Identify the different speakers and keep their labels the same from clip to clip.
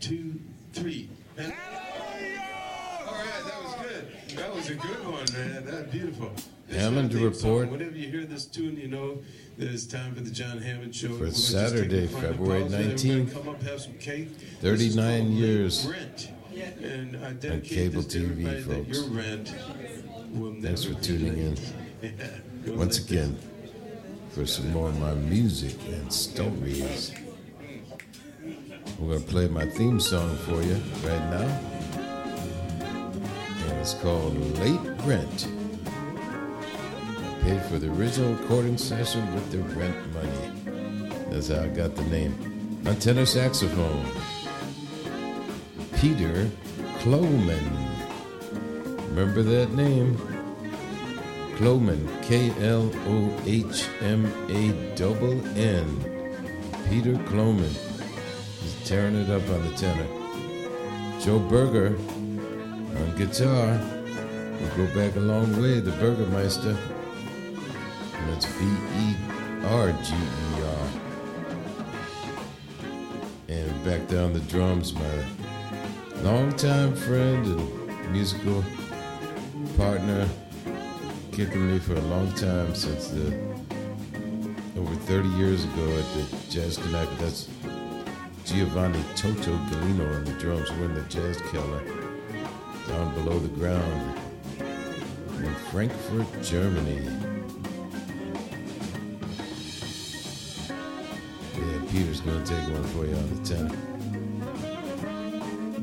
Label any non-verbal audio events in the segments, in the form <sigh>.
Speaker 1: two, three. And- all right, that was good. That was a good one, man. That's beautiful. This
Speaker 2: Hammond
Speaker 1: our theme song.
Speaker 2: Report.
Speaker 1: Whenever you hear this tune, you know that it's time for the John Hammond Show. We're gonna just
Speaker 2: Saturday,
Speaker 1: take a final
Speaker 2: February
Speaker 1: pause, let everybody
Speaker 2: 19th.
Speaker 1: Come up, have some cake.
Speaker 2: 39
Speaker 1: This is called
Speaker 2: years
Speaker 1: Rent. And I dedicate
Speaker 2: cable
Speaker 1: this to
Speaker 2: TV,
Speaker 1: everybody that
Speaker 2: folks.
Speaker 1: your rent will
Speaker 2: Thanks for tuning in. <laughs>
Speaker 1: Yeah,
Speaker 2: Once
Speaker 1: like
Speaker 2: again for some more of my music and stories. We're going to play my theme song for you right now. And it's called Late Rent. I paid for the original recording session with the rent money. That's how I got the name. On tenor saxophone, Peter Klohman. Remember that name? Klohman, K L O H M A N. Peter Klohman. Tearing it up on the tenor. Joe Berger on guitar. We go back a long way, the Burgermeister. And that's B E R G E R. And back down the drums, my longtime friend and musical partner kicking me for a long time since the over 30 years ago at the Jazz Connect. That's Giovanni Toto Galino on the drums. We're in the Jazz Keller down below the ground in Frankfurt, Germany. Yeah, Peter's gonna take one for you on the tenor.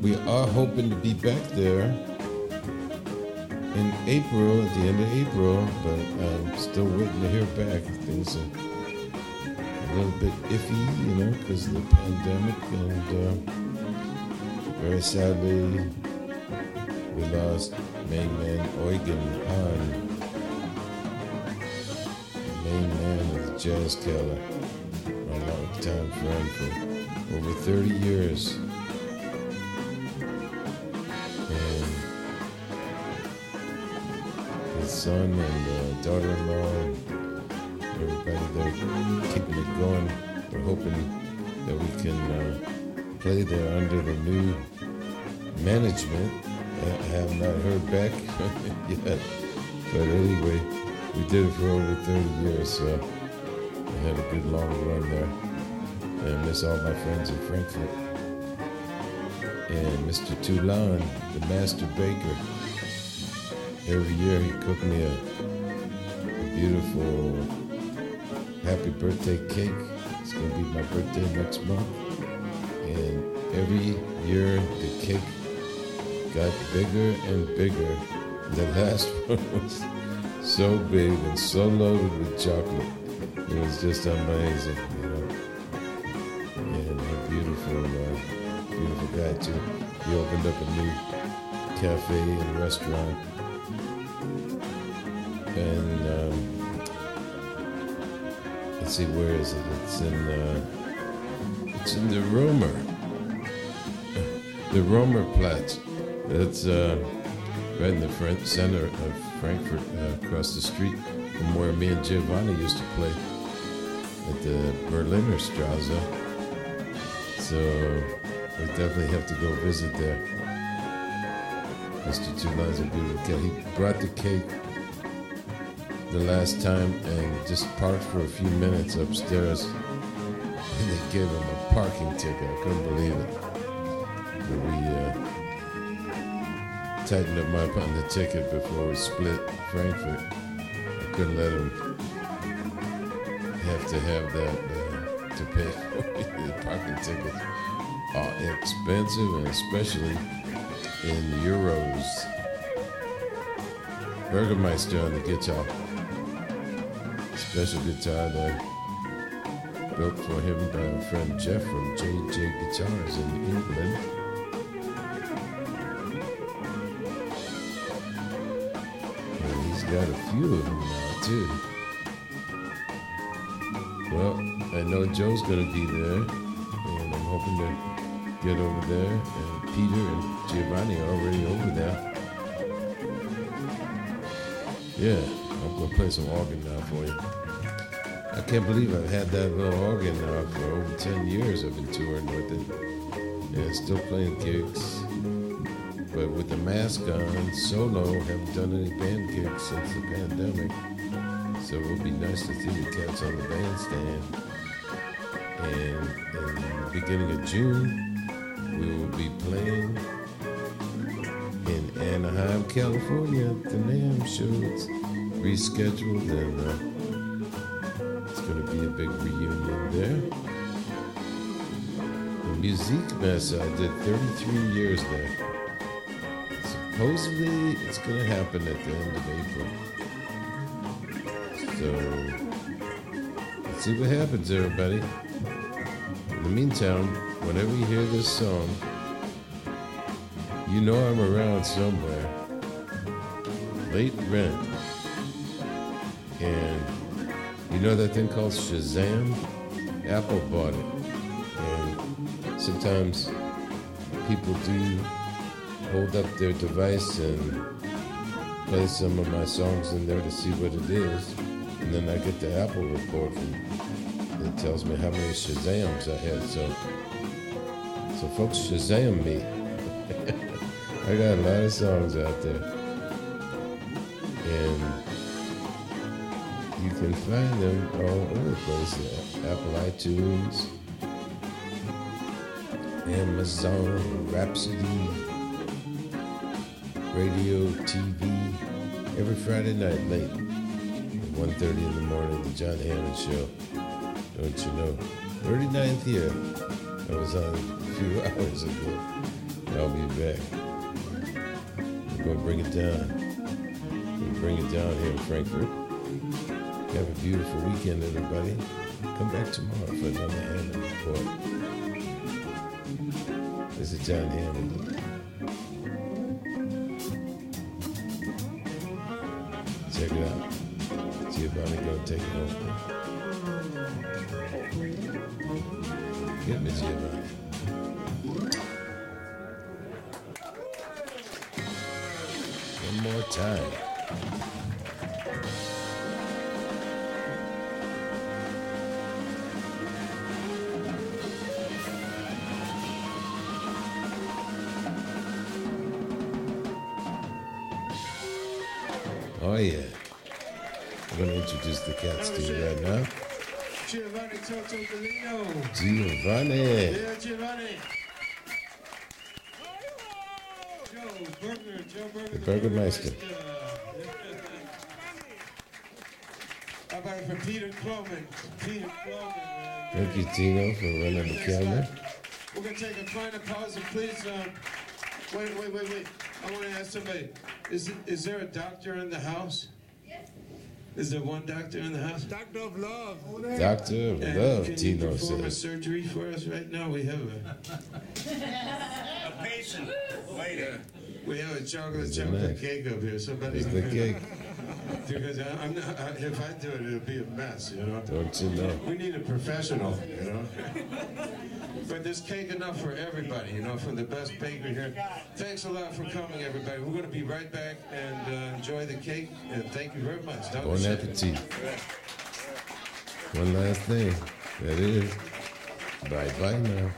Speaker 2: We are hoping to be back there in April, at the end of April, but I'm still waiting to hear back. Things are little bit iffy, you know, because of the pandemic, and uh, very sadly, we lost main man Eugen Hahn, main man of the Jazz Keller, my longtime friend for over 30 years. And his son and uh, daughter-in-law everybody there keeping it going. We're hoping that we can uh, play there under the new management. I have not heard back <laughs> yet, but anyway, we did it for over 30 years, so I had a good long run there. And I miss all my friends in Frankfurt. And Mr. Toulon, the master baker, every year he cooked me a, a beautiful happy birthday cake. It's gonna be my birthday next month. And every year the cake got bigger and bigger. The last <laughs> one was so big and so loaded with chocolate. It was just amazing, you know. And a beautiful, uh, beautiful guy too. He opened up a new cafe and restaurant and um, let's see where is it? It's in uh, it's in the romer. The romer platz that's uh, right in the front center of frankfurt uh, across the street from where me and giovanni used to play at the berliner strasse so we definitely have to go visit there. Mr Toulon's a beautiful cat he brought the cake the last time and just parked for a few minutes upstairs. And they gave him a parking ticket. I couldn't believe it. But we uh, tightened up my on the ticket before we split Frankfurt. I couldn't let him have to have that uh, to pay <laughs> for. The parking tickets are expensive, and especially in euros. Burgermeister on the guitar special guitar there built for him by our friend Jeff from JJ Guitars in England. And he's got a few of them now too. Well, I know Joe's gonna be there, and I'm hoping to get over there. And Peter and Giovanni are already over there. Yeah, I'm gonna play some organ now for you. I can't believe I've had that little organ now for over 10 years. I've been touring with it. Yeah, still playing gigs. But with the mask on, solo, haven't done any band gigs since the pandemic. So it would be nice to see the cats on the bandstand. And in the beginning of June, we will be playing in Anaheim, California at the NAMM show. Rescheduled and uh, it's going to be a big reunion there. The Musikmesse, I did 33 years there. Supposedly, it's going to happen at the end of April. So, let's see what happens, everybody. In the meantime, whenever you hear this song, you know I'm around somewhere. Late rent. And you know that thing called Shazam? Apple bought it. And sometimes people do hold up their device and play some of my songs in there to see what it is. And then I get the Apple report from it tells me how many Shazams I had. So so folks Shazam me. <laughs> I got a lot of songs out there. And you can find them all over the place. Apple iTunes, Amazon, Rhapsody, radio, TV, every Friday night late at 1.30 in the morning, the John Hammond Show. Don't you know? 39th year. I was on a few <laughs> hours ago. I'll be back. We're going to bring it down. We'll bring it down here in Frankfurt. Have a beautiful weekend, everybody. Come back tomorrow for another Hammond report. This is John Hammond. Check it out. Giovanni gonna take it over. Get me, Giovanni. One more time. Oh yeah. I'm gonna introduce the cats to you right now.
Speaker 1: Giovanni Toto Bellino.
Speaker 2: Giovanni.
Speaker 1: Yeah, Giovanni. Joe Berger, Joe Berger.
Speaker 2: The Burgermeister.
Speaker 1: How about it for Peter Klohman? Peter Klohman.
Speaker 2: Thank you, Tino, for running the camera.
Speaker 1: We're gonna take a final pause and please, um, wait, wait, wait, wait. I wanna ask somebody, is, it- is there a doctor in the house? Yes. Is there one doctor in the house?
Speaker 3: Doctor of Love.
Speaker 2: Doctor of
Speaker 1: And
Speaker 2: Love,
Speaker 1: can you
Speaker 2: Tino
Speaker 1: perform a surgery for us right now? We have a,
Speaker 3: A patient. Later.
Speaker 1: we have a chocolate
Speaker 2: Is
Speaker 1: chocolate cake up here. Somebody.
Speaker 2: It's the cake.
Speaker 1: Because I'm not, I, if I do it, it'll be a mess, you know.
Speaker 2: Don't you know?
Speaker 1: We need a professional, you know. But there's cake enough for everybody, you know, from the best baker here. Thanks a lot for coming, everybody. We're going to be right back and uh, enjoy the cake. And thank you very much. Don't
Speaker 2: Bon appetit. One last thing. That is, bye bye now.